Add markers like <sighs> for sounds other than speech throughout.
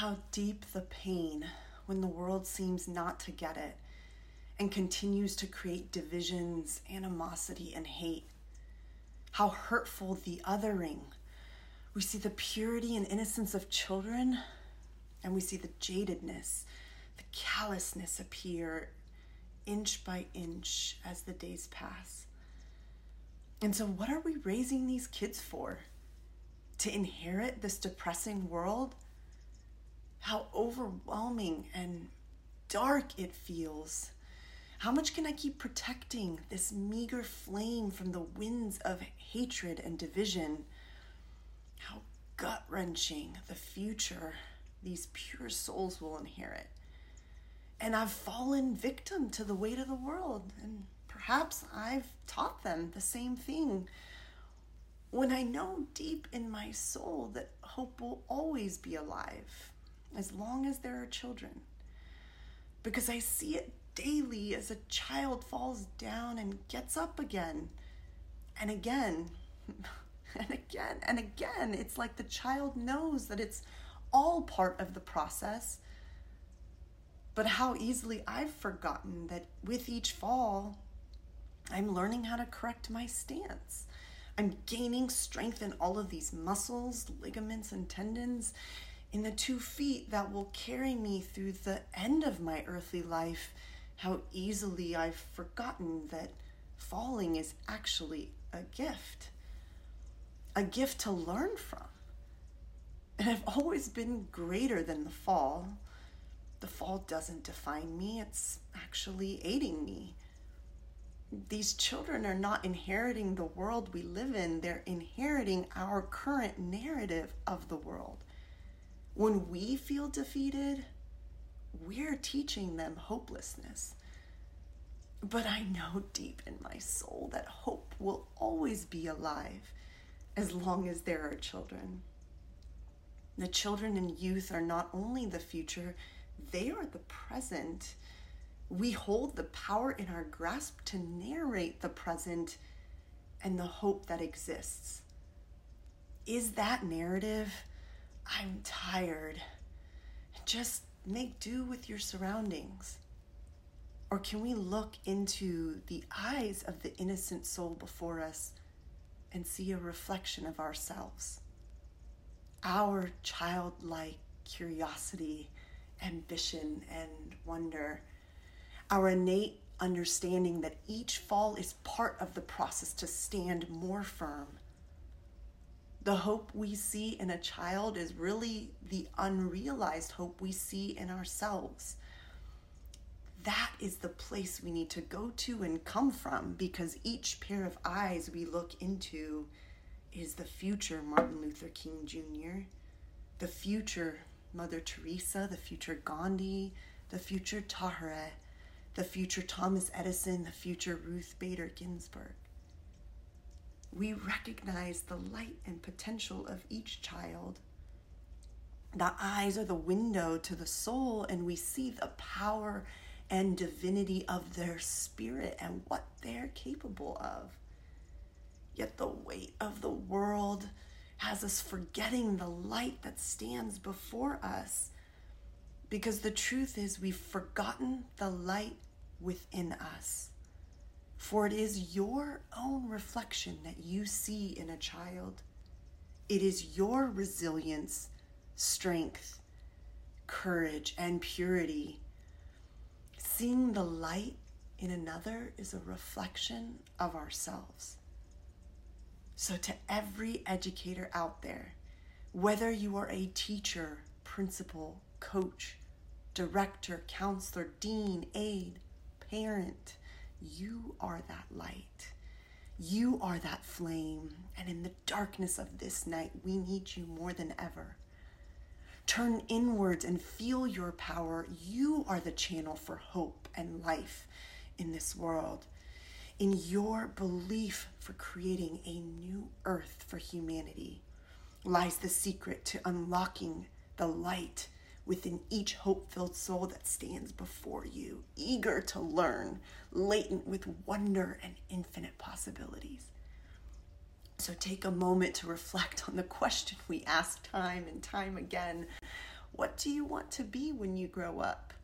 how deep the pain when the world seems not to get it and continues to create divisions, animosity, and hate. How hurtful the othering. We see the purity and innocence of children, and we see the jadedness, the callousness appear inch by inch as the days pass. And so, what are we raising these kids for? To inherit this depressing world? How overwhelming and dark it feels. How much can I keep protecting this meager flame from the winds of hatred and division? How gut wrenching the future these pure souls will inherit. And I've fallen victim to the weight of the world, and perhaps I've taught them the same thing. When I know deep in my soul that hope will always be alive as long as there are children, because I see it daily as a child falls down and gets up again and again <laughs> and again and again. It's like the child knows that it's all part of the process. But how easily I've forgotten that with each fall, I'm learning how to correct my stance. I'm gaining strength in all of these muscles, ligaments, and tendons in the two feet that will carry me through the end of my earthly life. How easily I've forgotten that falling is actually a gift, a gift to learn from. And I've always been greater than the fall. The fall doesn't define me, it's actually aiding me these children are not inheriting the world we live in, they're inheriting our current narrative of the world. When we feel defeated, we're teaching them hopelessness. But I know deep in my soul that hope will always be alive as long as there are children. The children and youth are not only the future, they are the present we hold the power in our grasp to narrate the present and the hope that exists. Is that narrative? I'm tired. Just make do with your surroundings. Or can we look into the eyes of the innocent soul before us and see a reflection of ourselves? Our childlike curiosity, ambition, and wonder our innate understanding that each fall is part of the process to stand more firm. The hope we see in a child is really the unrealized hope we see in ourselves. That is the place we need to go to and come from because each pair of eyes we look into is the future Martin Luther King Jr., the future Mother Teresa, the future Gandhi, the future Tahirih the future Thomas Edison, the future Ruth Bader Ginsburg. We recognize the light and potential of each child. The eyes are the window to the soul, and we see the power and divinity of their spirit and what they're capable of. Yet the weight of the world has us forgetting the light that stands before us because the truth is, we've forgotten the light within us. For it is your own reflection that you see in a child. It is your resilience, strength, courage, and purity. Seeing the light in another is a reflection of ourselves. So, to every educator out there, whether you are a teacher, principal, coach, director, counselor, dean, aide, parent, you are that light. You are that flame. And in the darkness of this night, we need you more than ever. Turn inwards and feel your power. You are the channel for hope and life in this world. In your belief for creating a new earth for humanity lies the secret to unlocking the light within each hope filled soul that stands before you, eager to learn, latent with wonder and infinite possibilities. So take a moment to reflect on the question we ask time and time again What do you want to be when you grow up?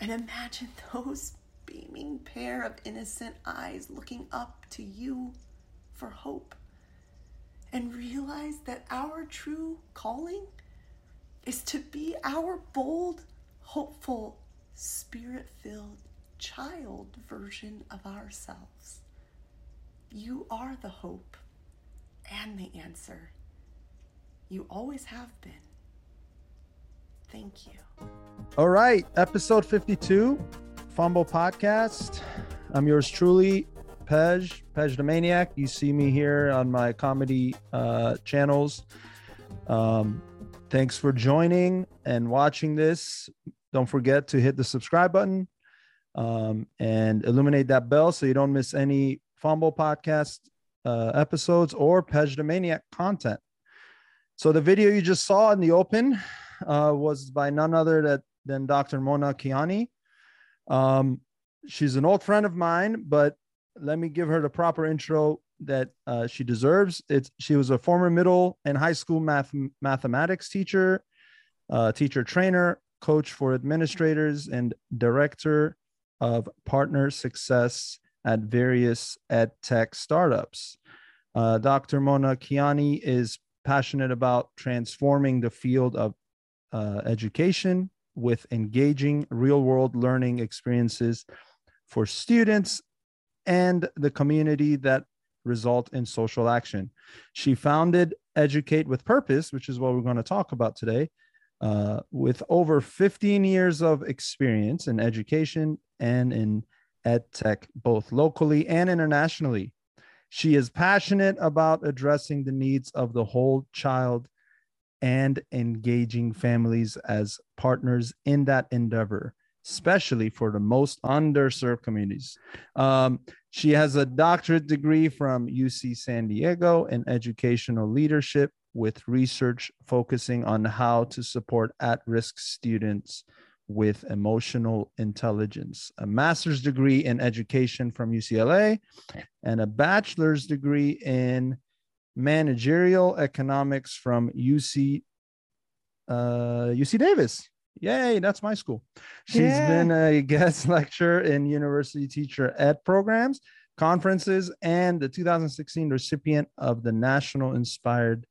And imagine <laughs> those beaming pair of innocent eyes looking up to you for hope. And realize that our true calling is to be our bold, hopeful, spirit filled child version of ourselves. You are the hope and the answer. You always have been. Thank you. All right, episode 52, pHumble Podcast. I'm yours truly, Pej, Pej the Maniac. You see me here on my comedy uh, channels. Um, thanks for joining and watching this. Don't forget to hit the subscribe button um, and illuminate that bell so you don't miss any pHumble Podcast uh, episodes or Pej the Maniac content. So the video you just saw in the open uh, was by none other that, than Dr. Mona Kiani. Um, she's an old friend of mine, but let me give her the proper intro that uh, she deserves. It's she was a former middle and high school math mathematics teacher, uh, teacher trainer, coach for administrators, and director of partner success at various ed tech startups. Uh, Dr. Mona Kiani is passionate about transforming the field of uh, education with engaging real world learning experiences for students and the community that result in social action. She founded Educate with Purpose, which is what we're going to talk about today, uh, with over 15 years of experience in education and in ed tech, both locally and internationally. She is passionate about addressing the needs of the whole child and engaging families as partners in that endeavor, especially for the most underserved communities. Um, she has a doctorate degree from UC San Diego in educational leadership with research focusing on how to support at risk students with emotional intelligence, a master's degree in education from UCLA, and a bachelor's degree in managerial economics from UC uh, UC Davis. Yay, that's my school. She's yeah. been a guest <laughs> lecturer in university teacher ed programs, conferences, and the 2016 recipient of the National Inspired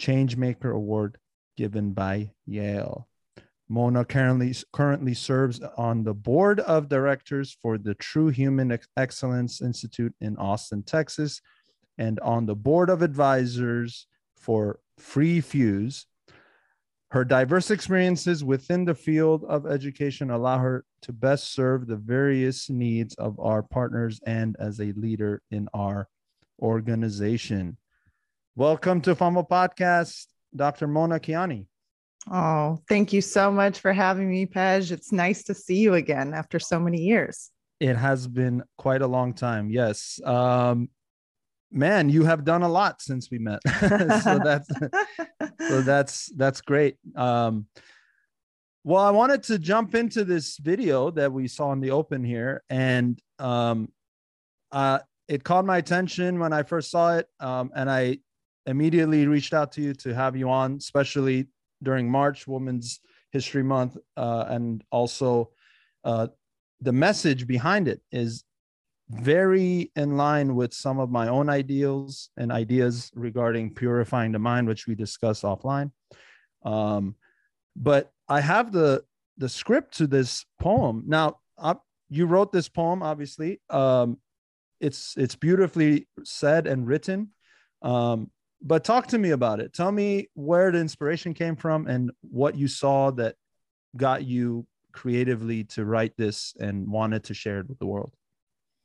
Changemaker Award given by Yale. Mona currently, currently serves on the board of directors for the True Human Excellence Institute in Austin, Texas, and on the board of advisors for Free Fuse. Her diverse experiences within the field of education allow her to best serve the various needs of our partners and as a leader in our organization. Welcome to pHumble Podcast, Dr. Mona Kiani. Oh, thank you so much for having me, Pej. It's nice to see you again after so many years. It has been quite a long time. Yes. Um, man, you have done a lot since we met. <laughs> so that's so <laughs> that's that's great. Um, well, I wanted to jump into this video that we saw in the open here, and um, uh, it caught my attention when I first saw it, um, and I immediately reached out to you to have you on, especially during March, Women's History Month, uh, and also uh, the message behind it is very in line with some of my own ideals and ideas regarding purifying the mind, which we discuss offline. Um, but I have the the script to this poem. Now, uh, you wrote this poem, obviously. Um, it's it's beautifully said and written. Um, but talk to me about it. Tell me where the inspiration came from and what you saw that got you creatively to write this and wanted to share it with the world.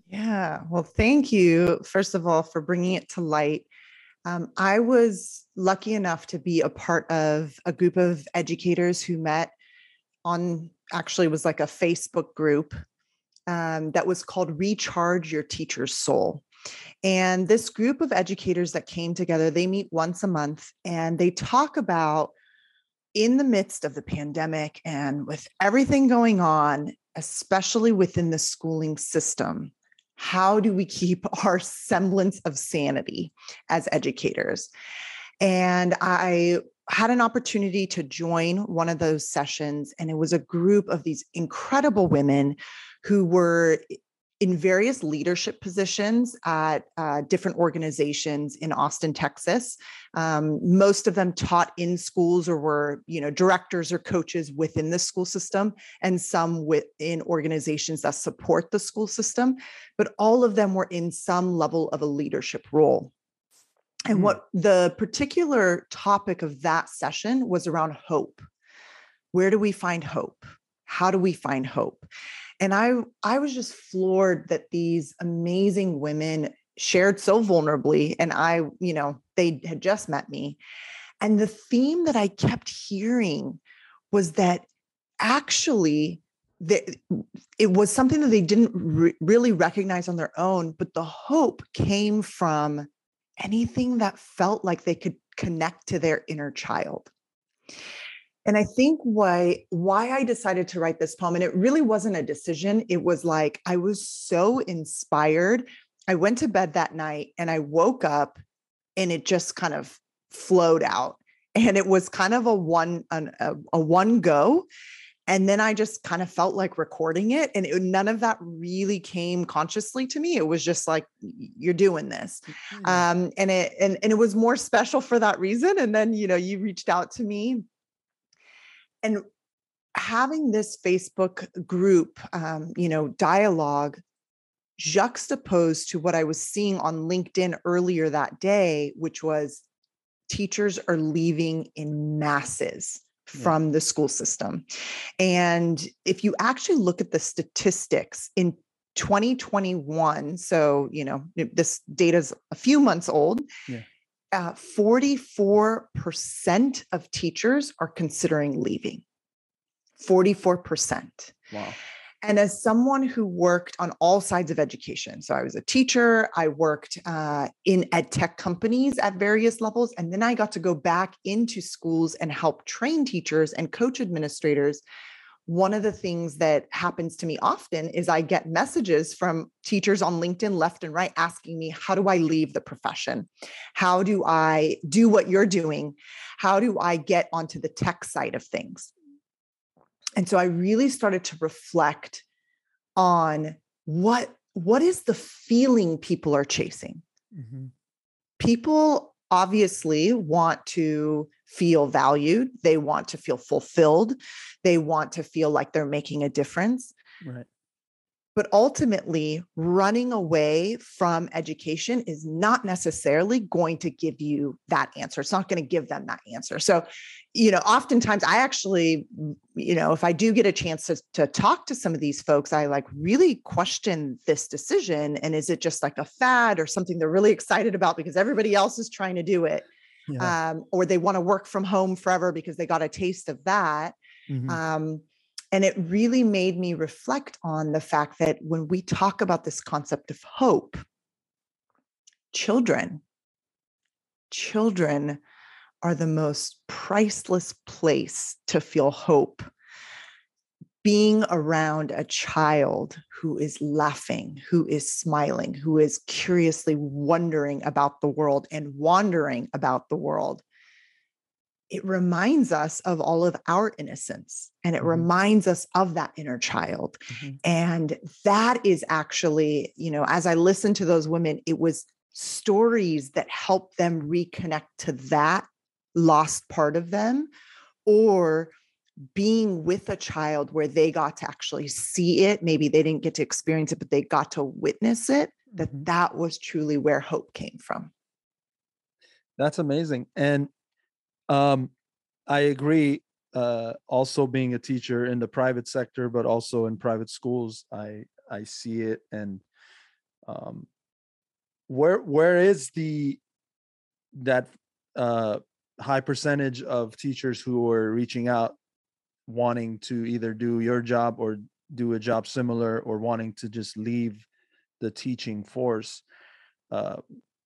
Yeah. Well, thank you, first of all, for bringing it to light. Um, I was lucky enough to be a part of a group of educators who met on actually was like a Facebook group um, that was called Recharge Your Teacher's Soul. And this group of educators that came together, they meet once a month and they talk about in the midst of the pandemic and with everything going on, especially within the schooling system, how do we keep <laughs> our semblance of sanity as educators? And I had an opportunity to join one of those sessions, and it was a group of these incredible women who were in various leadership positions at uh, different organizations in Austin, Texas. Um, most of them taught in schools or were, you know, directors or coaches within the school system, and some within organizations that support the school system. But all of them were in some level of a leadership role. And mm. what the particular topic of that session was around hope. Where do we find hope? How do we find hope? And i i was just floored that these amazing women shared so vulnerably and i you know they had just met me. And the theme that i kept hearing was that actually that it was something that they didn't re- really recognize on their own but the hope came from anything that felt like they could connect to their inner child and I think why why I decided to write this poem and it really wasn't a decision. It was like I was so inspired. I went to bed that night and I woke up and it just kind of flowed out. <laughs> And it was kind of a one an, a, a one go and then i just kind of felt like recording it and it, none of that really came consciously to me it was just like you're doing this mm-hmm. um, and it and, and it was more special for that reason and then you know you reached out to me and having this Facebook group, um, you know, dialogue juxtaposed to what I was seeing on LinkedIn earlier that day, which was teachers are leaving in masses yeah. from the school system. And if you actually look at the statistics in 2021, so, you know, this data is a few months old. Yeah uh, 44% of teachers are considering leaving. 44%. Wow. And as someone who worked on all sides of education, so I was a teacher, I worked uh, in ed tech companies at various levels, and then I got to go back into schools and help train teachers and coach administrators one of the things that happens to me often is I get messages from teachers on LinkedIn left and right asking me, How do I leave the profession? How do I do what you're doing? How do I get onto the tech side of things? And so I really started to reflect on what what is the feeling people are chasing? Mm-hmm. People obviously want to feel valued, they want to feel fulfilled, they want to feel like they're making a difference. Right. But ultimately, running away from education is not necessarily going to give you that answer. It's not going to give them that answer. So, you know, oftentimes I actually, you know, if I do get a chance to, to talk to some of these folks, I like really question this decision. And is it just like a fad or something they're really excited about because everybody else is trying to do it? Yeah. um, or they want to work from home forever because they got a taste of that. Mm-hmm. Um, and it really made me reflect on the fact that when we talk about this concept of hope, children, children are the most priceless place to feel hope being around a child who is laughing, who is smiling, who is curiously wondering about the world and wandering about the world, it reminds us of all of our innocence and it mm-hmm. reminds us of that inner child. Mm-hmm. And that is actually, you know, as I listened to those women, it was stories that helped them reconnect to that lost part of them or being with a child where they got to actually see it maybe they didn't get to experience it but they got to witness it that mm-hmm. that was truly where hope came from that's amazing and um i agree uh also being a teacher in the private sector but also in private schools i i see it and um where where is the that uh high percentage of teachers who are reaching out wanting to either do your job or do a job similar or wanting to just leave the teaching force uh,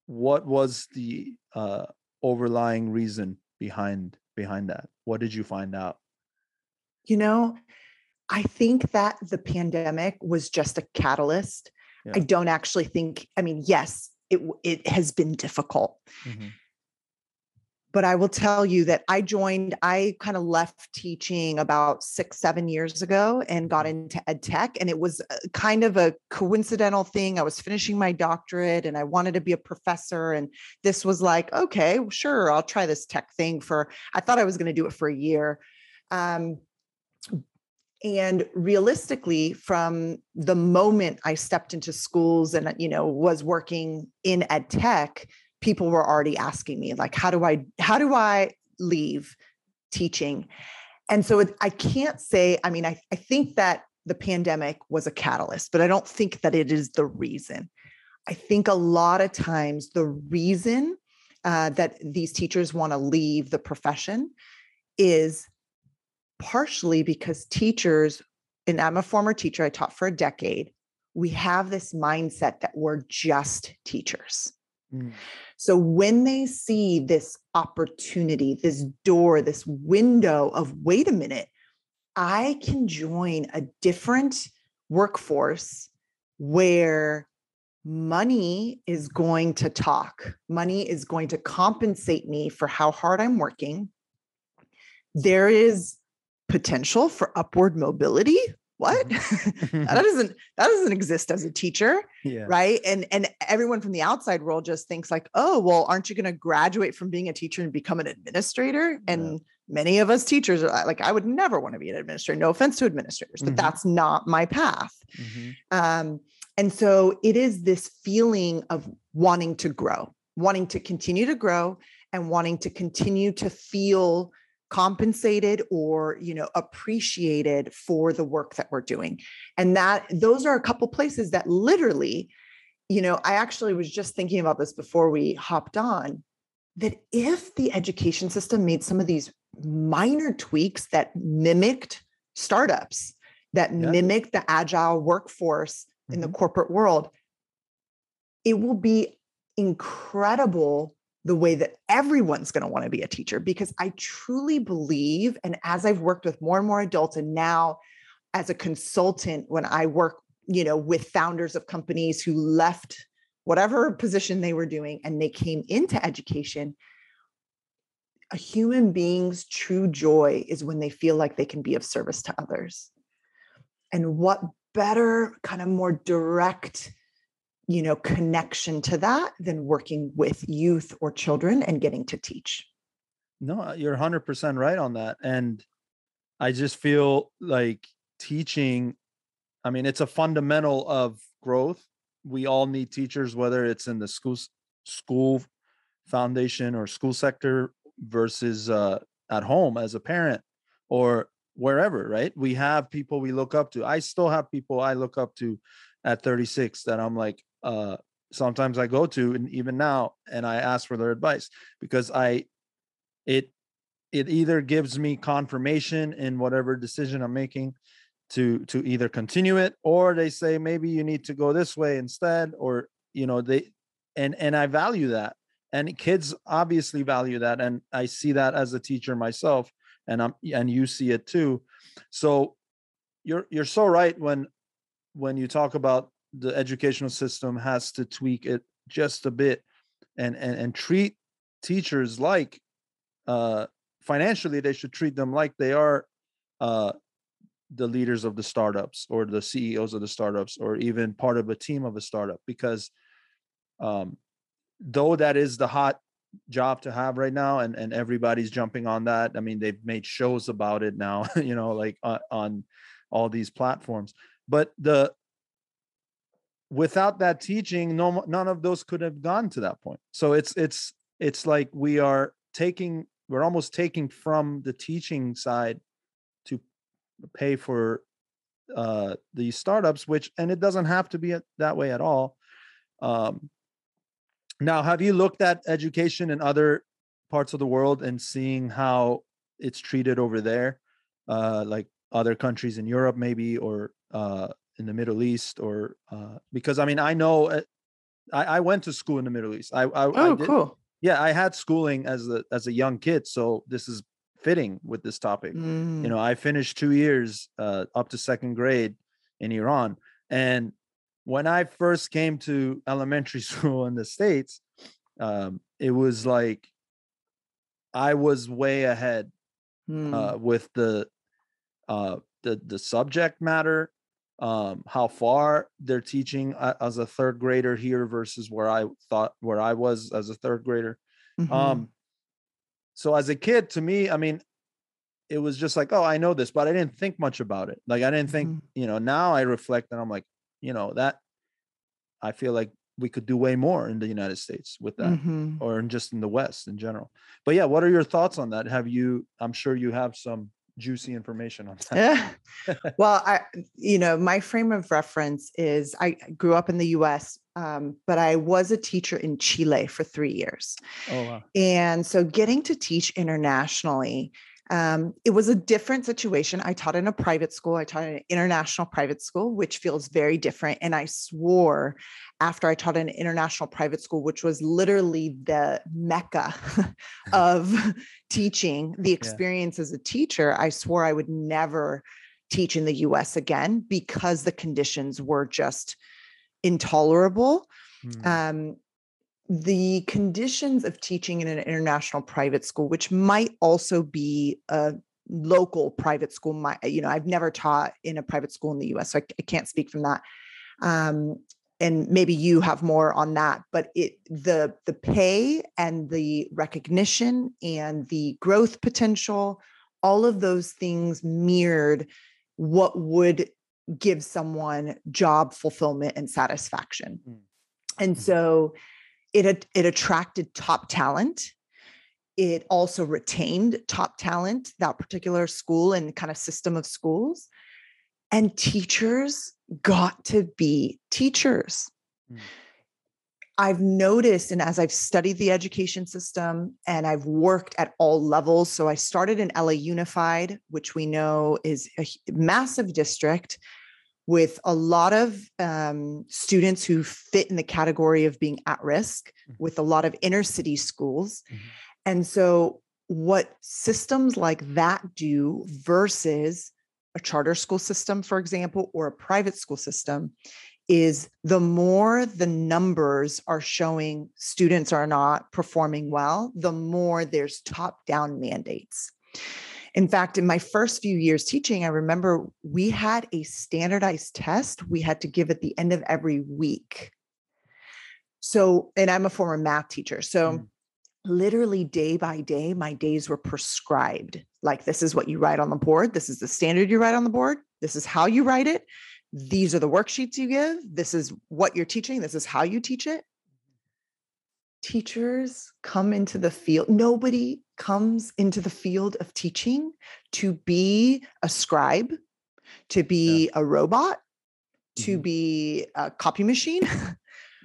what was the uh, overlying reason behind behind that what did you find out you know i think that the pandemic was just a catalyst yeah. i don't actually think i mean yes it it has been difficult mm-hmm. But I will tell you that I joined, I kind of left teaching about six, seven years ago and got Mm-hmm. into ed tech. And it was uh, kind of a coincidental thing. I was finishing my doctorate and I wanted to be a professor. And this was like, okay, sure, I'll try this tech thing for, I thought I was going to do it for a year. Um, and realistically from the moment i stepped into schools and you know was working in ed tech people were already asking me like how do i how do i leave teaching? And so it, i can't say i mean I, I think that the pandemic was a catalyst but i don't think that it is the reason. I think a lot of times the reason uh, that these teachers want to leave the profession is partially because teachers and i'm a former teacher i taught for a decade. We have this mindset that we're just teachers Mm. so when they see this opportunity, this door, this window of, wait a minute, I can join a different workforce where money is going to talk, money is going to compensate me for how hard I'm working. There is potential for upward mobility. What? <laughs> that <laughs> doesn't that doesn't exist as a teacher yeah. right and and everyone from the outside world just thinks like oh well aren't you going to graduate from being a teacher and become an administrator and many of us teachers are like i would never want to be an administrator no offense to administrators but Mhm. that's not my path Mhm. um, and so it is this feeling of wanting to grow wanting to continue to grow and wanting to continue to feel compensated or you know appreciated for the work that we're doing and that those are a couple places that literally you know i actually was just thinking about this before we hopped on that if the education system made some of these minor tweaks that mimicked startups that Yeah. mimic the agile workforce in the Mhm. corporate world it will be incredible the way that everyone's going to want to be a teacher because I truly believe, and as I've worked with more and more adults, and now as a consultant, when I work, you know, with founders of companies who left whatever position they were doing and they came into education, a human being's true joy is when they feel like they can be of service to others. And what better, kind of more direct you know connection to that than working with youth or children and getting to teach No, uh, you're 100% right on that. And I just feel like teaching, I mean, it's a fundamental of growth. We all need teachers, whether it's in the school, school foundation or school sector versus uh, at home as a parent or wherever, right? We have people we look up to. I still have people I look up to at 36 that I'm like, uh, sometimes I go to, and even now, and I ask for their advice because I, it it either gives me confirmation in whatever decision i'm making to to either continue it or they say maybe you need to go this way instead or you know they and and i value that and kids obviously value that and i see that as a teacher myself and i'm and you see it too. So you're you're so right when when you talk about the educational system has to tweak it just a bit and and, and treat teachers like uh financially they should treat them like they are uh the leaders of the startups or the CEOs of the startups or even part of a team of a startup because um though that is the hot job to have right now and and everybody's jumping on that i mean they've made shows about it now <laughs> you know like on, on all these platforms but the without that teaching no none of those could have gone to that point. So it's it's it's like we are taking we're almost taking from the teaching side to pay for uh the startups which and it doesn't have to be that way at all. Um now have you looked at education in other parts of the world and seeing how it's treated over there? Uh like other countries in Europe maybe or uh in the Middle East or uh because I mean I know uh, I, I went to school in the Middle East. I I, I oh did- cool. Yeah i had schooling as a as a young kid so this is fitting with this topic. Mm, you know i finished two years uh, up to second grade in iran and when i first came to elementary <laughs> school in the states um, it was like I was way ahead uh, with the uh, the the subject matter, um, how far they're teaching as a third grader here versus where I thought where I was as a third grader. Mhm. Um, so as a kid, to me, I mean, it was just like, oh, I know this, but I didn't think much about it. Like I didn't think, Mhm. you know. Now I reflect and I'm like, you know, that I feel like we could do way more in the United States with that Mhm. or in just in the West in general. But yeah, what are your thoughts on that? Have you? I'm sure you have some juicy information on that. Yeah. well, I, you know, my frame of reference is I grew up in the US, um, but I was a teacher in Chile for three years. Oh wow. And so getting to teach internationally, um, it was a different situation. I taught in a private school, I taught in an international private school, which feels very different. And I swore after I taught in an international private school, which was literally the mecca <laughs> <laughs> of teaching, the experience as a teacher, I swore I would never teach in the US again because the conditions were just intolerable Hmm. um, the conditions of teaching in an international private school, which might also be a local private school, my, you know, I've never taught in a private school in the US, so I, I can't speak from that. Um, and maybe you have more on that, but it the the pay and the recognition and the growth potential, all of those things mirrored what would give someone job fulfillment and satisfaction. Mm. And Mhm. so it it attracted top talent. It also retained top talent, that particular school and kind of system of schools. And teachers got to be teachers. Mm. I've noticed, and as I've studied the education system and I've worked at all levels, so I started in LA Unified, which we know is a massive district with a lot of um, students who fit in the category of being at risk, Mhm. with a lot of inner city schools. Mhm. And so, what systems like that do versus a charter school system, for example, or a private school system, is the more the numbers are showing students are not performing well, the more there's top down mandates. In fact, in my first few years teaching, I remember we had a standardized test we had to give at the end of every week. So, and I'm a former math teacher. So, Mm. literally day by day, my days were prescribed. Like, this is what you write on the board. This is the standard you write on the board. This is how you write it. These are the worksheets you give. This is what you're teaching. This is how you teach it. Teachers come into the field. Nobody comes into the field of teaching to be a scribe, to be a robot, to Mhm. be a copy machine. <laughs>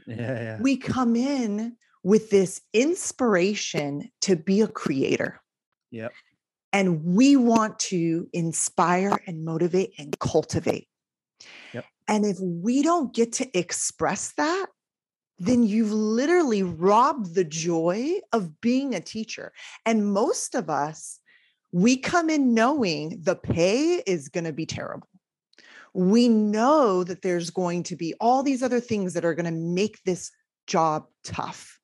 Yeah, yeah. we come in with this inspiration to be a creator. Yep. And we want to inspire and motivate and cultivate. Yep. And if we don't get to express that, then you've literally robbed the joy of being a teacher. And most of us, we come in knowing the pay is going to be terrible. We know that there's going to be all these other things that are going to make this job tough.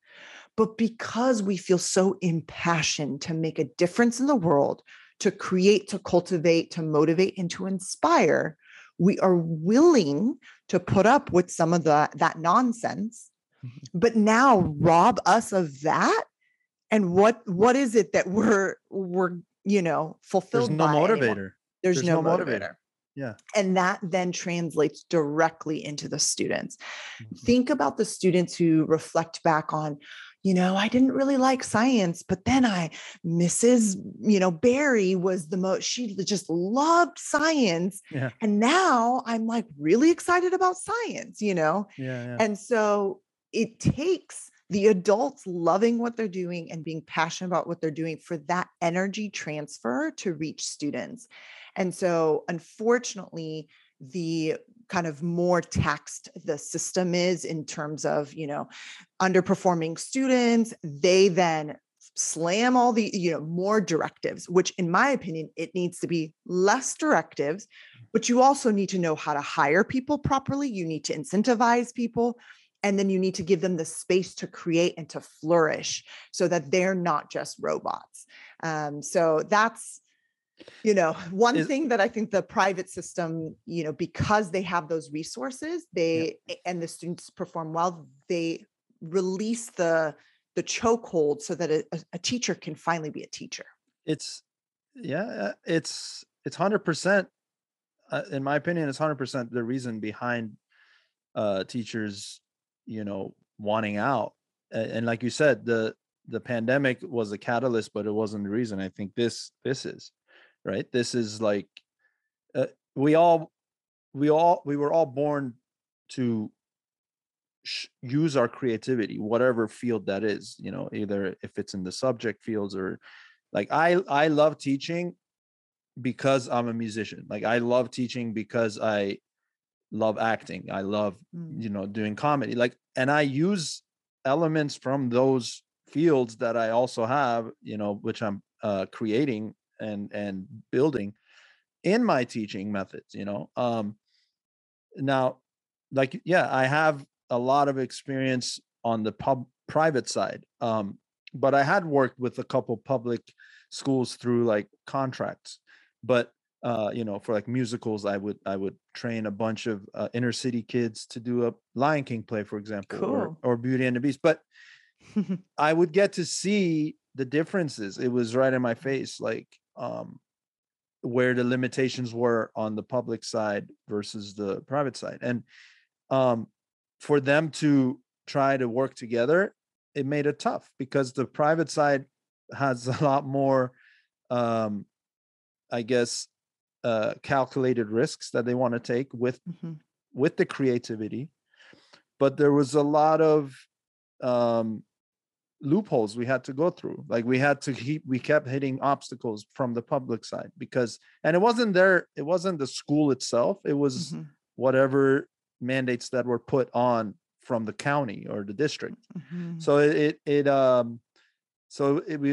But because we feel so impassioned to make a difference in the world, to create, to cultivate, to motivate, and to inspire, we are willing to put up with some of the that nonsense. Mhm. But now rob us of that. And what what is it that we're we're you know There's fulfilled no by anymore? motivator. There's, There's no, no motivator. motivator. Yeah. And that then translates directly into the students. Mhm. Think about the students who reflect back on, you know, I didn't really like science, but then I, Mrs. You know, Barry was the most, she just loved science. Yeah. And now I'm like really excited about science, you know? Yeah, yeah. And so it takes the adults loving what they're doing and being passionate about what they're doing for that energy transfer to reach students. And so, unfortunately, the kind of more taxed the system is in terms of, you know, underperforming students, they then slam all the, you know, more directives, which in my opinion, it needs to be less directives, mm. but you also need to know how to hire people properly. You need to incentivize people and then you need to give them the space to create and to flourish so that they're not just robots um, so that's you know <laughs> one is, thing that i think the private system you know because they have those resources they yeah. and the students perform well they release the the chokehold so that a, a teacher can finally be a teacher it's yeah uh, it's it's 100% uh, in my opinion it's 100% the reason behind uh teachers you know wanting out and, like you said the the pandemic was a catalyst but it wasn't the reason. I think this this is right? This is like uh, we all we all we were all born to sh- use our creativity whatever field that is you know either if it's in the subject fields or like i i love teaching because i'm a musician. Like i love teaching because i love acting i love mm. you know doing comedy like and i use elements from those fields that i also have you know which i'm uh, creating and and building in my teaching methods you know um now like yeah i have a lot of experience on the pub private side um but i had worked with a couple public schools through like contracts but uh you know for like musicals i would i would train a bunch of uh, inner city kids to do a lion king play for example cool. or, or beauty and the beast but <laughs> i would get to see the differences it was right in my face like um, where the limitations were on the public side versus the private side. And um, for them to try to work together, it made it tough because the private side has a lot more, um, I guess, uh, calculated risks that they want to take with mm-hmm. with the creativity. But there was a lot of um, loopholes we had to go through like we had to keep we kept hitting obstacles from the public side because and it wasn't there it wasn't the school itself it was mm-hmm. whatever mandates that were put on from the county or the district mm-hmm. so it, it it um so it we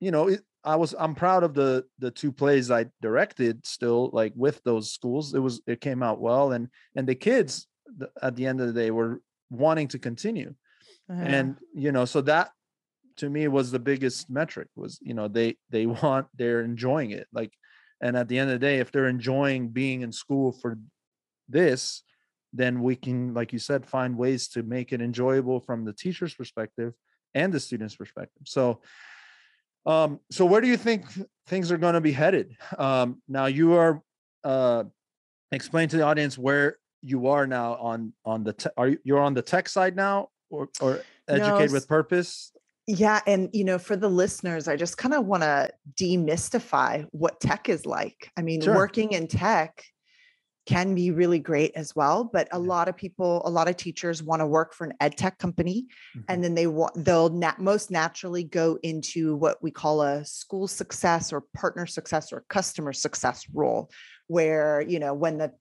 you know it, i was i'm proud of the the two plays i directed still like with those schools. It was it came out well and and the kids at the end of the day were wanting to continue. Uh-huh. and you know so that to me was the biggest metric was you know they they <laughs> want they're enjoying it. Like and at the end of the day if they're enjoying being in school for this then we can like you said find ways to make it enjoyable from the teacher's perspective and the student's perspective. So um so where do you think things are going to be headed? Um now you are uh explain to the audience where you are now on on the te- are you you're on the tech side now or, or educate no, with purpose? Yeah and you know for the listeners i just kind of want to demystify what tech is like. I mean sure. working in tech can be really great as well but a lot of people a lot of teachers want to work for an ed tech company mm-hmm. and then they want they'll nat- most naturally go into what we call a school success or partner success or customer success role where you know when the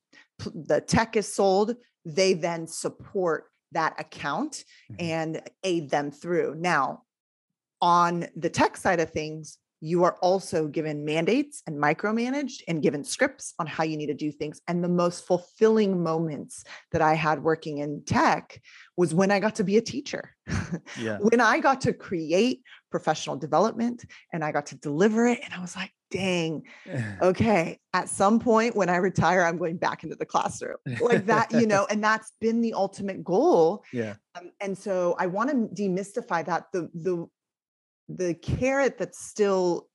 the tech is sold they then support that account mm-hmm. and aid them through. Now, on the tech side of things, you are also given mandates and micromanaged and given scripts on how you need to do things. And the most fulfilling moments that I had working in tech was when I got to be a teacher. <laughs> Yeah. when I got to create professional development and I got to deliver it. And I was like, dang, <laughs> okay, at some point when I retire, I'm going back into the classroom like that, you know, and that's been the ultimate goal. Yeah. Um, and so I want to demystify that the, the, the carrot that's still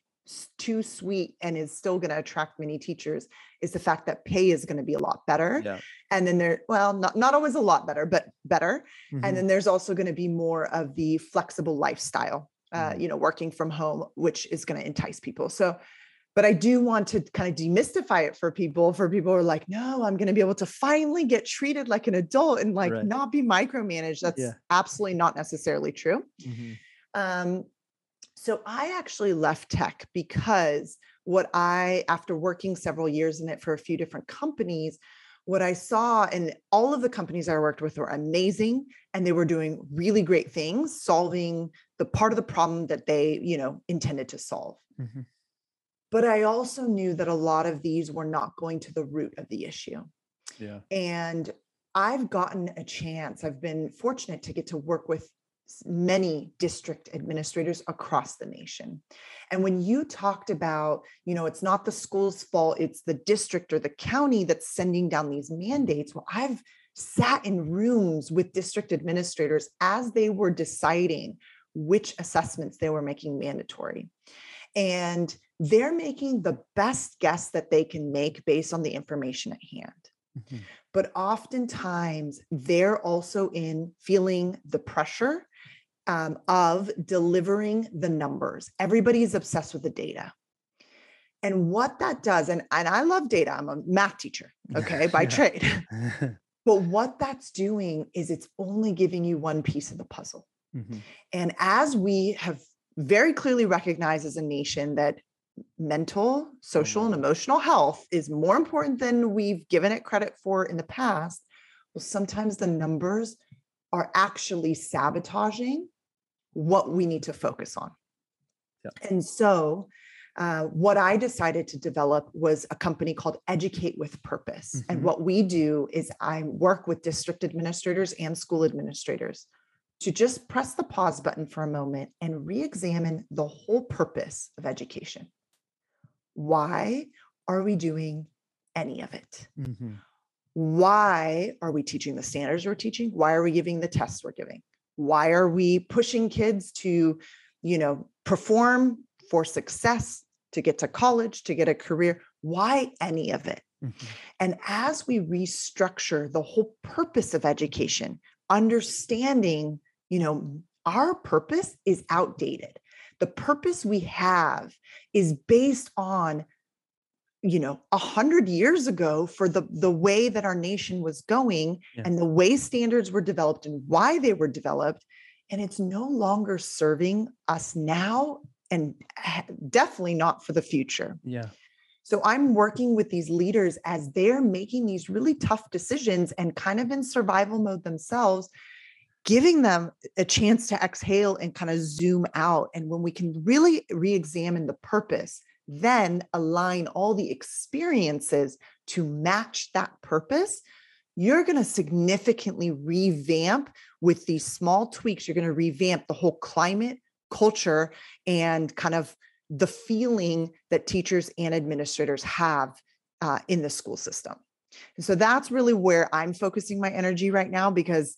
too sweet and is still going to attract many teachers is the fact that pay is going to be a lot better yeah. and then there well not, not always a lot better but better mm-hmm. and then there's also going to be more of the flexible lifestyle uh, mm-hmm. you know working from home which is going to entice people so but I do want to kind of demystify it for people. For people who are like, no, I'm going to be able to finally get treated like an adult and like right. not be micromanaged. That's yeah. absolutely not necessarily true. Mm-hmm. Um, so I actually left tech because what I, after working several years in it for a few different companies, what I saw and all of the companies I worked with were amazing and they were doing really great things, solving the part of the problem that they, you know, intended to solve. Mm-hmm. But I also knew that a lot of these were not going to the root of the issue. Yeah. And I've gotten a chance, I've been fortunate to get to work with many district administrators across the nation. And when you talked about, you know, it's not the school's fault, it's the district or the county that's sending down these mandates. Well, I've sat in rooms with district administrators as they were deciding which assessments they were making mandatory. And they're making the best guess that they can make based on the information at hand. Mm-hmm. But oftentimes they're also in feeling the pressure um, of delivering the numbers. Everybody is obsessed with the data. And what that does, and, and I love data, I'm a math teacher, okay, by <laughs> trade. but what that's doing is it's only giving you one piece of the puzzle. Mm-hmm. And as we have very clearly recognized as a nation that mental, social, and mm-hmm. emotional health is more important than we've given it credit for in the past, well, sometimes the numbers are actually sabotaging what we need to focus on. Yeah. And so, uh, what I decided to develop was a company called Educate with Purpose. Mm-hmm. And what we do is I work with district administrators and school administrators to just press the pause button for a moment and re examine the whole purpose of education. Why are we doing any of it? Mm-hmm. Why are we teaching the standards we're teaching? Why are we giving the tests we're giving? Why are we pushing kids to you know perform for success to get to college to get a career? Why any of it? Mm-hmm. and as we restructure the whole purpose of education understanding you know our purpose is outdated. The purpose we have is based on you know a hundred years ago for the the way that our nation was going yeah. and the way standards were developed and why they were developed and it's no longer serving us now and definitely not for the future yeah so i'm working with these leaders as they're making these really tough decisions and kind of in survival mode themselves giving them a chance to exhale and kind of zoom out and when we can really re-examine the purpose then align all the experiences to match that purpose, you're going to significantly revamp with these small tweaks. You're going to revamp the whole climate, culture, and kind of the feeling that teachers and administrators have uh, in the school system. And so that's really where I'm focusing my energy right now because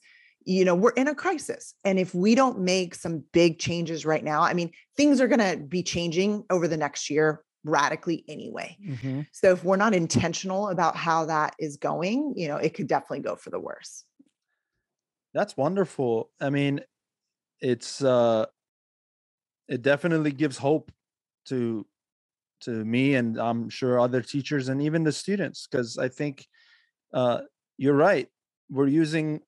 you know we're in a crisis and if we don't make some big changes right now i mean things are going to be changing over the next year radically anyway. Mm-hmm. so if we're not intentional about how that is going you know it could definitely go for the worse. That's wonderful. I mean it's uh it definitely gives hope to to me and i'm sure other teachers and even the students because i think uh you're right. We're using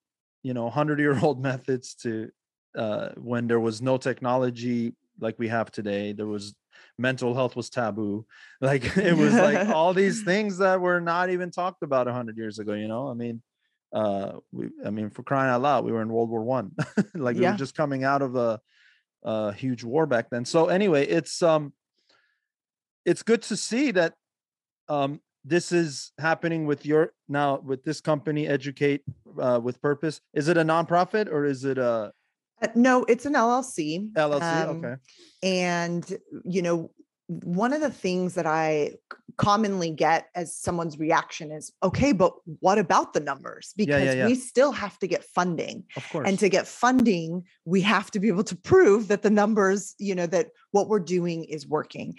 you know 100 year old <laughs> methods to uh, when there was no technology like we have today there was mental health was taboo. <laughs> Like it was like <laughs> all these things that were not even talked about 100 years ago you know? I mean uh we i mean for crying out loud we were in world war one. Like yeah. we were just coming out of a, a huge war back then. So anyway it's um it's good to see that um this is happening with your now with this company educate uh, with purpose is it a nonprofit or is it a uh, no it's an llc llc um, okay. and you know one of the things that I commonly get as someone's reaction is, okay, but what about the numbers? Because yeah, yeah, yeah. we still have to get funding. Of course. And to get funding, we have to be able to prove that the numbers, you know, that what we're doing is working.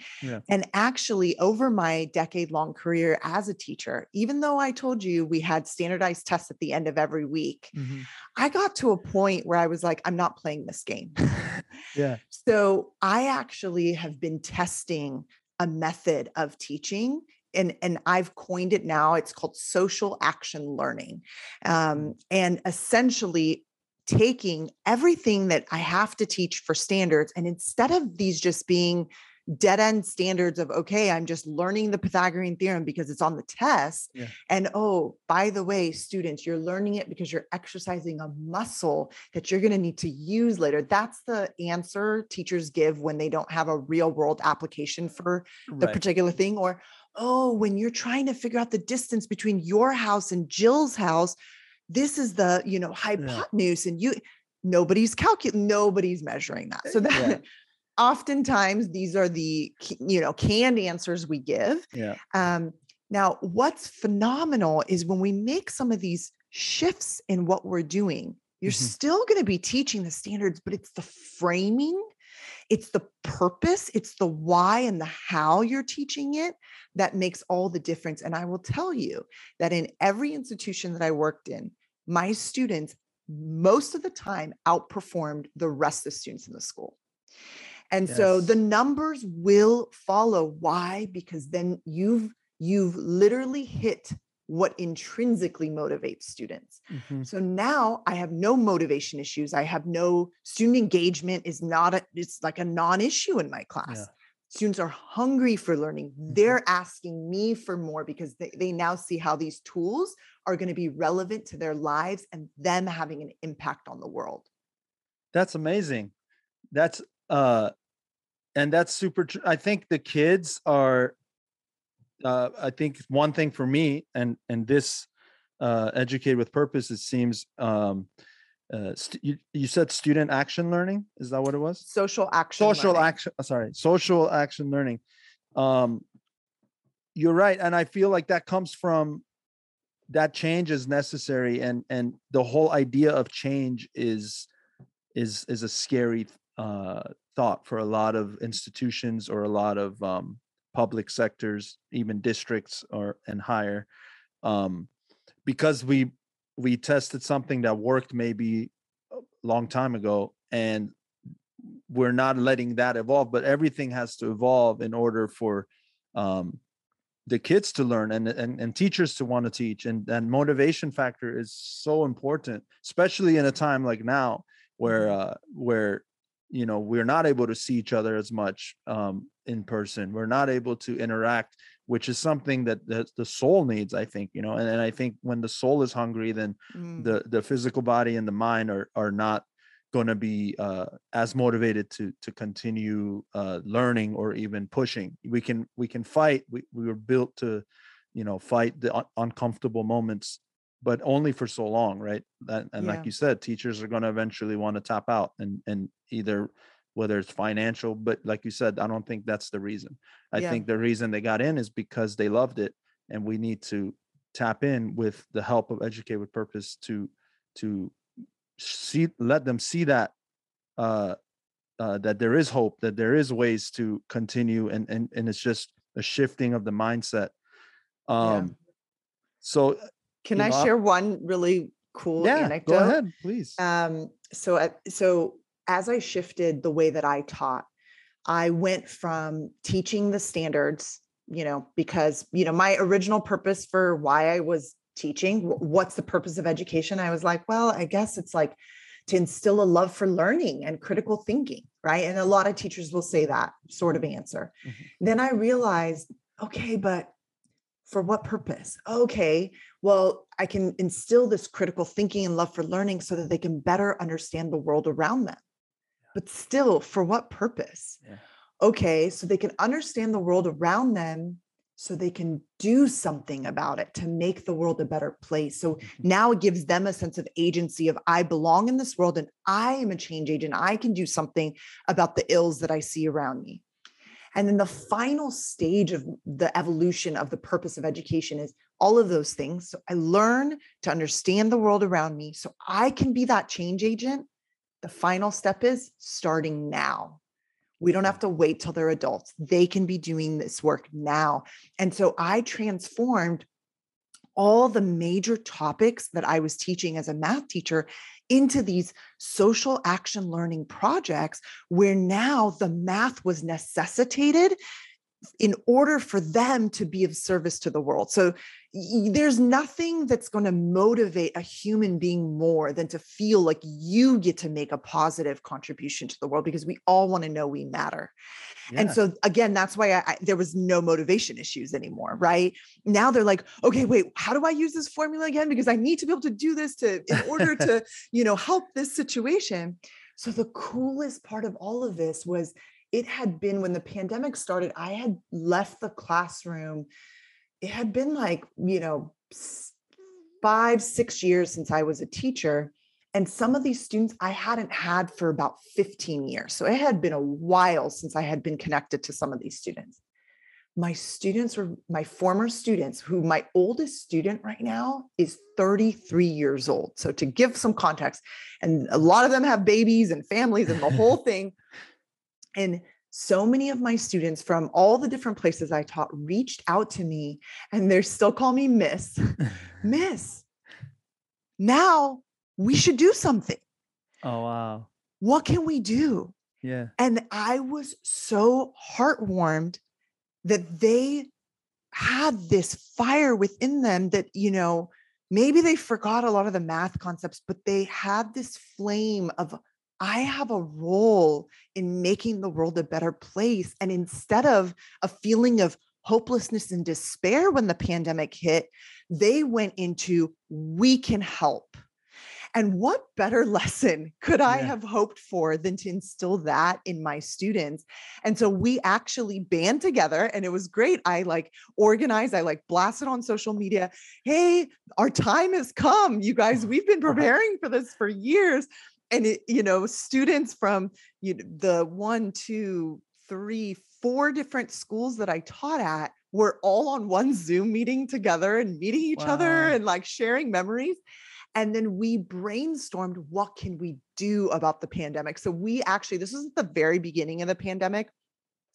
And actually, over my decade long career as a teacher, even though I told you we had standardized tests at the end of every week, mm-hmm. I got to a point where I was like, I'm not playing this game. <laughs> yeah. So I actually have been testing a method of teaching and and I've coined it now. It's called social action learning, um, mm. and essentially taking everything that I have to teach for standards, and instead of these just being dead end standards of okay i'm just learning the pythagorean theorem because it's on the test yeah. and oh by the way students you're learning it because you're exercising a muscle that you're going to need to use later that's the answer teachers give when they don't have a real world application for the right. particular thing or oh when you're trying to figure out the distance between your house and jill's house this is the you know hypotenuse and you nobody's calculating nobody's measuring that so that Yeah. <laughs> oftentimes these are the you know canned answers we give Yeah. um, now what's phenomenal is when we make some of these shifts in what we're doing you're Mhm. still going to be teaching the standards but it's the framing it's the purpose it's the why and the how you're teaching it that makes all the difference and i will tell you that in every institution that i worked in my students most of the time outperformed the rest of the students in the school and so the numbers will follow why because then you've you've literally hit what intrinsically motivates students Mhm. so now I have no motivation issues. I have no student engagement is not a it's like a non-issue in my class. Yeah. Students are hungry for learning. Mhm. They're asking me for more because they, they now see how these tools are going to be relevant to their lives and them having an impact on the world. That's amazing. That's uh and that's super tr- I think the kids are uh I think one thing for me and and this uh educate with purpose it seems um uh st- you, you said student action learning is that what it was? Social action. social learning. action uh, sorry social action learning um you're right and i feel like that comes from that change is necessary and and the whole idea of change is is is a scary uh thought for a lot of institutions or a lot of um public sectors even districts or and higher um because we we tested something that worked maybe a long time ago and we're not letting that evolve but everything has to evolve in order for um, the kids to learn and, and and teachers to want to teach and and motivation factor is so important especially in a time like now where uh where you know we're not able to see each other as much um in person we're not able to interact which is something that the, the soul needs i think you know and, and i think when the soul is hungry then Mm. the the physical body and the mind are are not going to be uh, as motivated to to continue uh, learning or even pushing. We can we can fight. We we were built to, you know, fight the un- uncomfortable moments, but only for so long, right? That, and Yeah. like you said, teachers are going to eventually want to tap out and and either whether it's financial, but like you said, I don't think that's the reason. I Yeah. think the reason they got in is because they loved it, and we need to tap in with the help of educate with purpose to to see let them see that uh uh that there is hope that there is ways to continue and and, and it's just a shifting of the mindset um so Can I know, I- share one really cool yeah anecdote? go ahead please Um, so, at, so as I shifted the way that I taught, I went from teaching the standards, you know, because you know my original purpose for why I was teaching, what's the purpose of education? I was like, well, I guess it's like to instill a love for learning and critical thinking, right? And a lot of teachers will say that sort of answer. Mhm. Then I realized, okay, but for what purpose? Okay, well, I can instill this critical thinking and love for learning so that they can better understand the world around them. But still, for what purpose? Yeah. Okay, so they can understand the world around them so they can do something about it to make the world a better place. So Mhm. now it gives them a sense of agency of I belong in this world and I am a change agent. I can do something about the ills that I see around me. And then the final stage of the evolution of the purpose of education is all of those things. So I learn to understand the world around me so I can be that change agent. The final step is starting now. We don't mm-hmm. have to wait till they're adults. They can be doing this work now. And so I transformed all the major topics that I was teaching as a math teacher into these social action learning projects where now the math was necessitated in order for them to be of service to the world. So there's nothing that's going to motivate a human being more than to feel like you get to make a positive contribution to the world because we all want to know we matter. And so again, that's why I, I, there was no motivation issues anymore, right? Now they're like, okay, wait, how do I use this formula again? Because I need to be able to do this to in order to, <laughs> you know, help this situation. So the coolest part of all of this was it had been when the pandemic started, I had left the classroom. It had been like, you know, five, six years since I was a teacher. And some of these students I hadn't had for about 15 years. So it had been a while since I had been connected to some of these students. My students were my former students, who my oldest student right now is 33 years old. So to give some context, and a lot of them have babies and families and the whole <laughs> thing. And so many of my students from all the different places I taught reached out to me and they're still call me Miss. <laughs> Miss, now we should do something. Oh, wow. What can we do? Yeah. And I was so heartwarmed that they had this fire within them that, you know, maybe they forgot a lot of the math concepts, but they had this flame of I have a role in making the world a better place. And instead of a feeling of hopelessness and despair when the pandemic hit, they went into we can help. And what better <laughs> lesson could I Yeah. have hoped for than to instill that in my students? And so we actually band together and it was great. I like organized, I like blasted on social media. Hey, our time has come. You guys, oh, we've been <laughs> preparing for this for years. And it, you know, students from you know, the one, two, three, four different schools that I taught at were all on one <laughs> Zoom meeting together and meeting each other and like sharing memories. And then we brainstormed what can we do about the pandemic. So we actually, this was at the very beginning of the pandemic.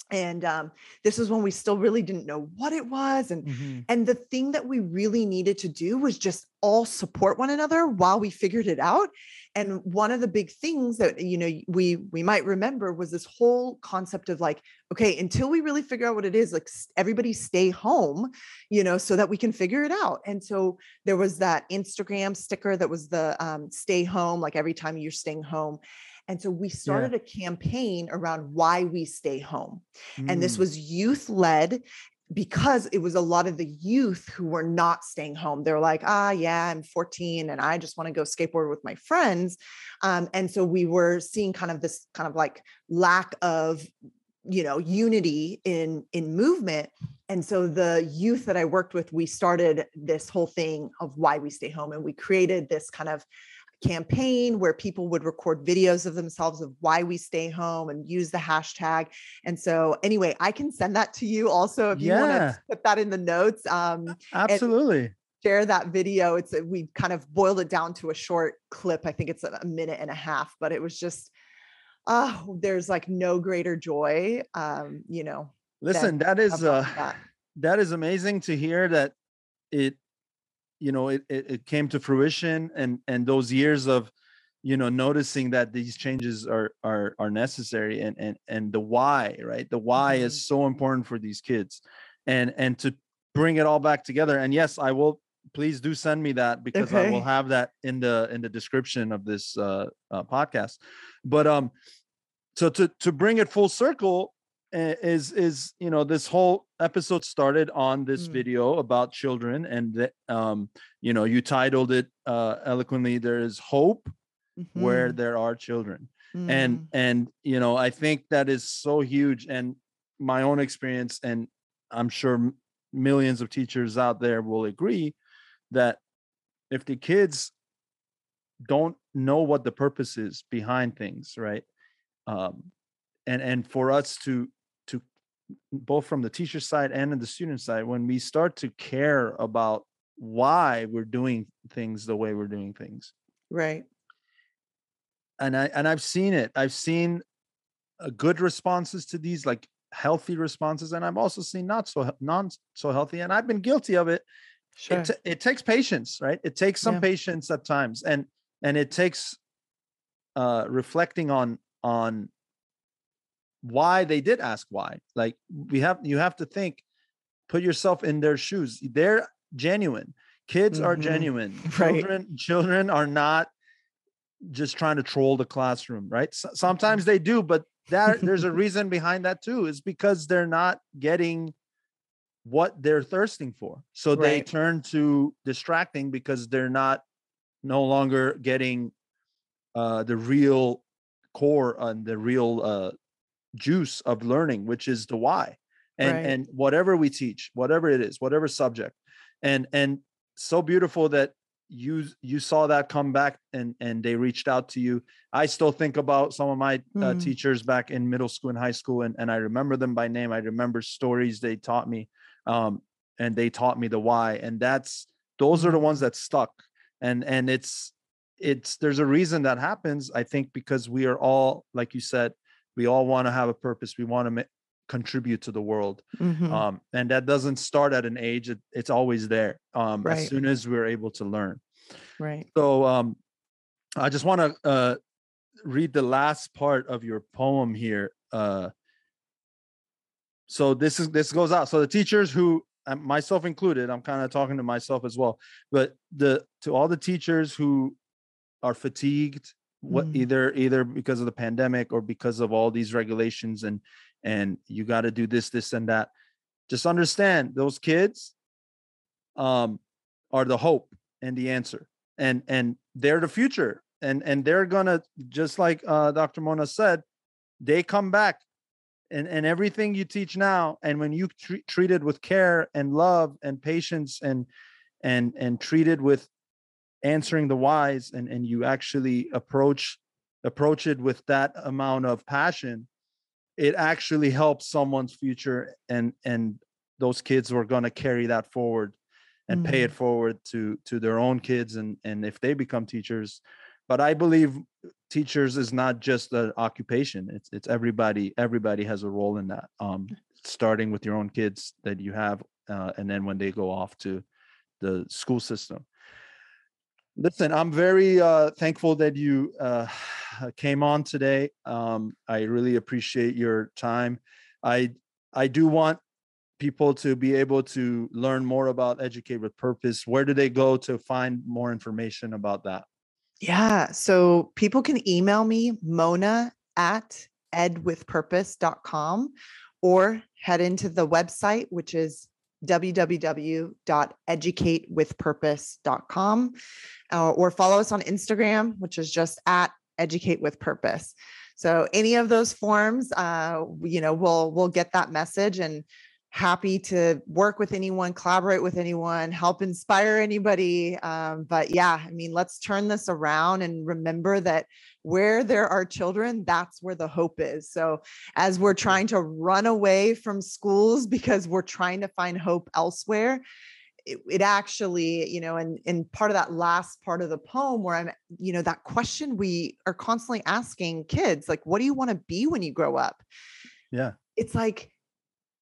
And um, this is when we still really didn't know what it was. And Mhm. and the thing that we really needed to do was just all support one another while we figured it out. And one of the big things that you know we we might remember was this whole concept of like, okay, until we really figure out what it is, like everybody stay home, you know, so that we can figure it out. And so there was that Instagram sticker that was the um, stay home, like every time you're staying home. And so we started a campaign around why we stay home and this Mm. was youth led because it was a lot of the youth who were not staying home. They're like, ah, yeah, I'm 14 and I just want to go skateboard with my friends. Um, and so we were seeing kind of this kind of like lack of you know unity in in movement and so the youth that i worked with we started this whole thing of why we stay home and we created this kind of campaign where people would record videos of themselves of why we stay home and use the hashtag. And so anyway, I can send that to you also if you want to put that in the notes. Um, Absolutely. share that video. It's a- we kind of boiled it down to a short clip. I think it's a minute and a half, but it was just oh, there's like no greater joy. Um, you know, Listen, that is uh that. that is amazing to hear that it you know it, it it came to fruition and and those years of you know noticing that these changes are are are necessary and and and the why right? The why is so important for these kids and and to bring it all back together and yes i will please do send me that because i will have that in the in the description of this uh, uh podcast but um so to to bring it full circle is is you know this whole episode started on this Mm. video about children and that um you know you titled it uh eloquently there is hope where Mhm, there are children. And mm, and you know i think that is so huge and my own experience and i'm sure millions of teachers out there will agree that if the kids don't know what the purpose is behind things right um and and for us to both from the teacher side and on the student side when we start to care about why we're doing things the way we're doing things right. and I and I've seen it. I've seen uh, good responses to these, like healthy responses, and I've also seen not so non so healthy, and I've been guilty of it. Sure. It, ta- it takes patience, right? It takes some Yeah. patience at times, and and it takes uh reflecting on on why they did ask why. Like we have you have to think, put yourself in their shoes. They're genuine. Kids are Mhm. genuine. <laughs> Right. Children children are not just trying to troll the classroom, right? S- sometimes they do, but that there's a <laughs> reason behind that too. Is because they're not getting what they're thirsting for. So they turn to distracting because they're not no longer getting uh the real core and the real uh juice of learning, which is the why. And Right. and whatever we teach, whatever it is, whatever subject. And and so beautiful that you you saw that come back and and they reached out to you i still think about some of my uh, Mm. teachers back in middle school and high school and, and i remember them by name i remember stories they taught me um and they taught me the why and that's those are the ones that stuck and and it's it's there's a reason that happens i think because we are all like you said we all want to have a purpose we want to ma- contribute to the world Mhm. um, and that doesn't start at an age it, it's always there um, Right. as soon as we're able to learn right. so um, i just want to uh, read the last part of your poem here uh, so this is this goes out so the teachers who um, myself included i'm kind of talking to myself as well but the to all the teachers who are fatigued what Mm. either either because of the pandemic or because of all these regulations and and you got to do this this and that just understand those kids um are the hope and the answer and and they're the future and and they're gonna just like uh dr mona said they come back and and everything you teach now and when you tre- treat it with care and love and patience and and and treated with answering the whys and and you actually approach approach it with that amount of passion it actually helps someone's future and and those kids were going to carry that forward and pay it forward to to their own kids and and if they become teachers. But i believe teachers is not just an occupation it's it's everybody everybody has a role in that um starting with your own kids that you have uh, and then when they go off to the school system listen i'm very uh thankful that you uh <sighs> came on today. Um i really appreciate your time. I i do want people to be able to learn more about educate with purpose. Where do they go to find more information about that? Yeah. So people can email me, Mona at edwithpurpose.com, or head into the website, which is www.educatewithpurpose.com, uh, or follow us on Instagram, which is just at educate with purpose. So any of those forms, uh, you know, we'll we'll get that message and happy to work with anyone, collaborate with anyone, help inspire anybody. Um, but yeah, I mean, let's turn this around and remember that where there are children, that's where the hope is. So as we're trying to run away from schools because we're trying to find hope elsewhere, it, it actually, you know, and and part of that last part of the poem where I'm, you know, that question we are constantly asking kids, like, what do you want to be when you grow up? yeah it's like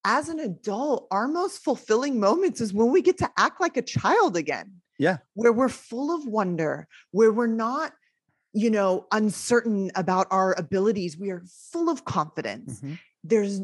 as an adult, our most fulfilling moments is when we get to act like a child again. Yeah. Where we're full of wonder, where we're not, you know, uncertain about our abilities. We are full of confidence. Mhm. There's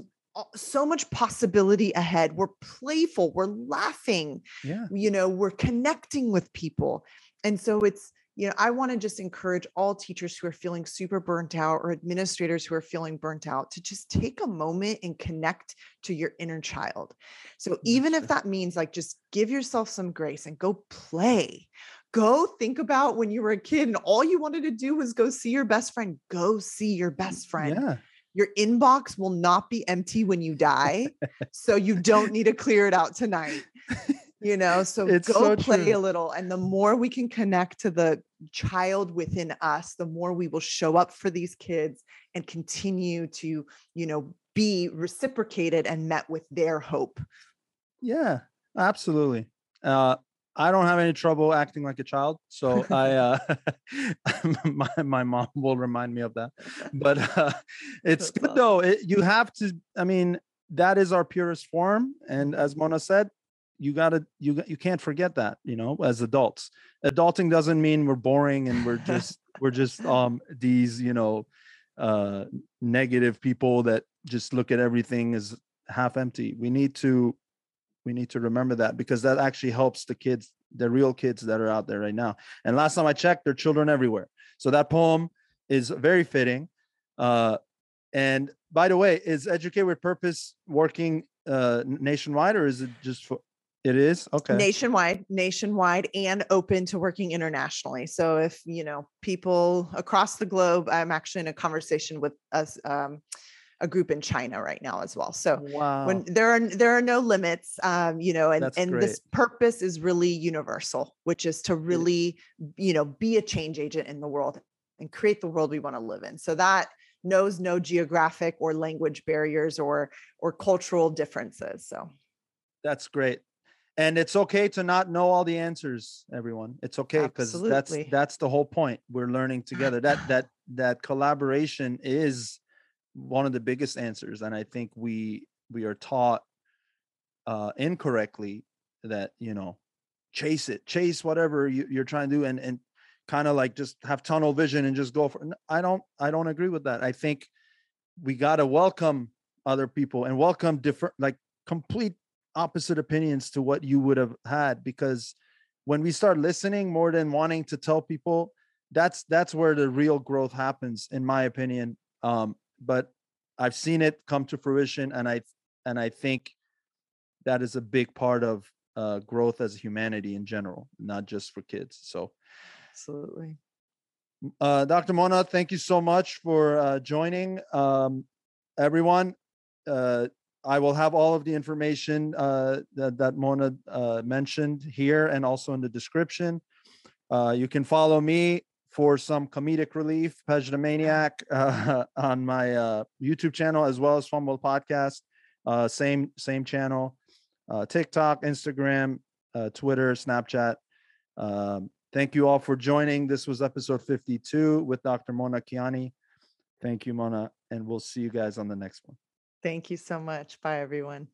so much possibility ahead. We're playful, we're laughing, yeah you know, we're connecting with people. And so it's, you know, I want to just encourage all teachers who are feeling super burnt out or administrators who are feeling burnt out to just take a moment and connect to your inner child. So even if that means like just give yourself some grace and go play. Go think about when you were a kid and all you wanted to do was go see your best friend. Go see your best friend yeah your inbox will not be empty when you die so you don't need to clear it out tonight <laughs> <laughs> you know so It's go so play true. a little and the more we can connect to the child within us the more we will show up for these kids and continue to you know be reciprocated and met with their hope Yeah, absolutely. Uh, I don't have any trouble acting like a child, so <laughs> I uh, <laughs> my my mom will remind me of that. But uh, it's That's good awesome. though. It, you have to. I mean, that is our purest form, and as Mona said, you gotta you you can't forget that. You know, as adults, adulting doesn't mean we're boring and we're <laughs> just we're just um these you know uh negative people that just look at everything as half empty. We need to we need to remember that because that actually helps the kids the real kids that are out there right now and last time i checked there are children everywhere so that poem is very fitting uh and by the way is educate with purpose working uh nationwide or is it just for it is okay nationwide nationwide and open to working internationally so if you know people across the globe i'm actually in a conversation with us um, a group in China right now as well. So wow. when there are there are no limits, um, you know, and That's and this purpose is really universal, which is to really, you know, be a change agent in the world and create the world we want to live in. So that knows no geographic or language barriers or or cultural differences. So that's great. And it's okay to not know all the answers, everyone. It's okay because that's that's the whole point. We're learning together. That <laughs> that that collaboration is one of the biggest answers and i think we we are taught uh incorrectly that you know chase it chase whatever you, you're trying to do and and kind of like just have tunnel vision and just go for i don't i don't agree with that i think we got to welcome other people and welcome different like complete opposite opinions to what you would have had because when we start listening more than wanting to tell people that's that's where the real growth happens in my opinion um but I've seen it come to fruition, and I and I think that is a big part of uh, growth as humanity in general, not just for kids. So, absolutely. Uh, Dr. Mona, thank you so much for uh, joining. Um, everyone, uh, I will have all of the information uh, that, that Mona uh, mentioned here and also in the description. Uh, you can follow me for some comedic relief, Pej the Maniac, uh, <laughs> on my uh, YouTube channel as well as pHumble Podcast. Uh, same same channel, uh, TikTok, Instagram, uh, Twitter, Snapchat. Um, thank you all for joining. This was episode 52 with Dr. Mona Kiani. Thank you, Mona, and we'll see you guys on the next one. Thank you so much. Bye, everyone.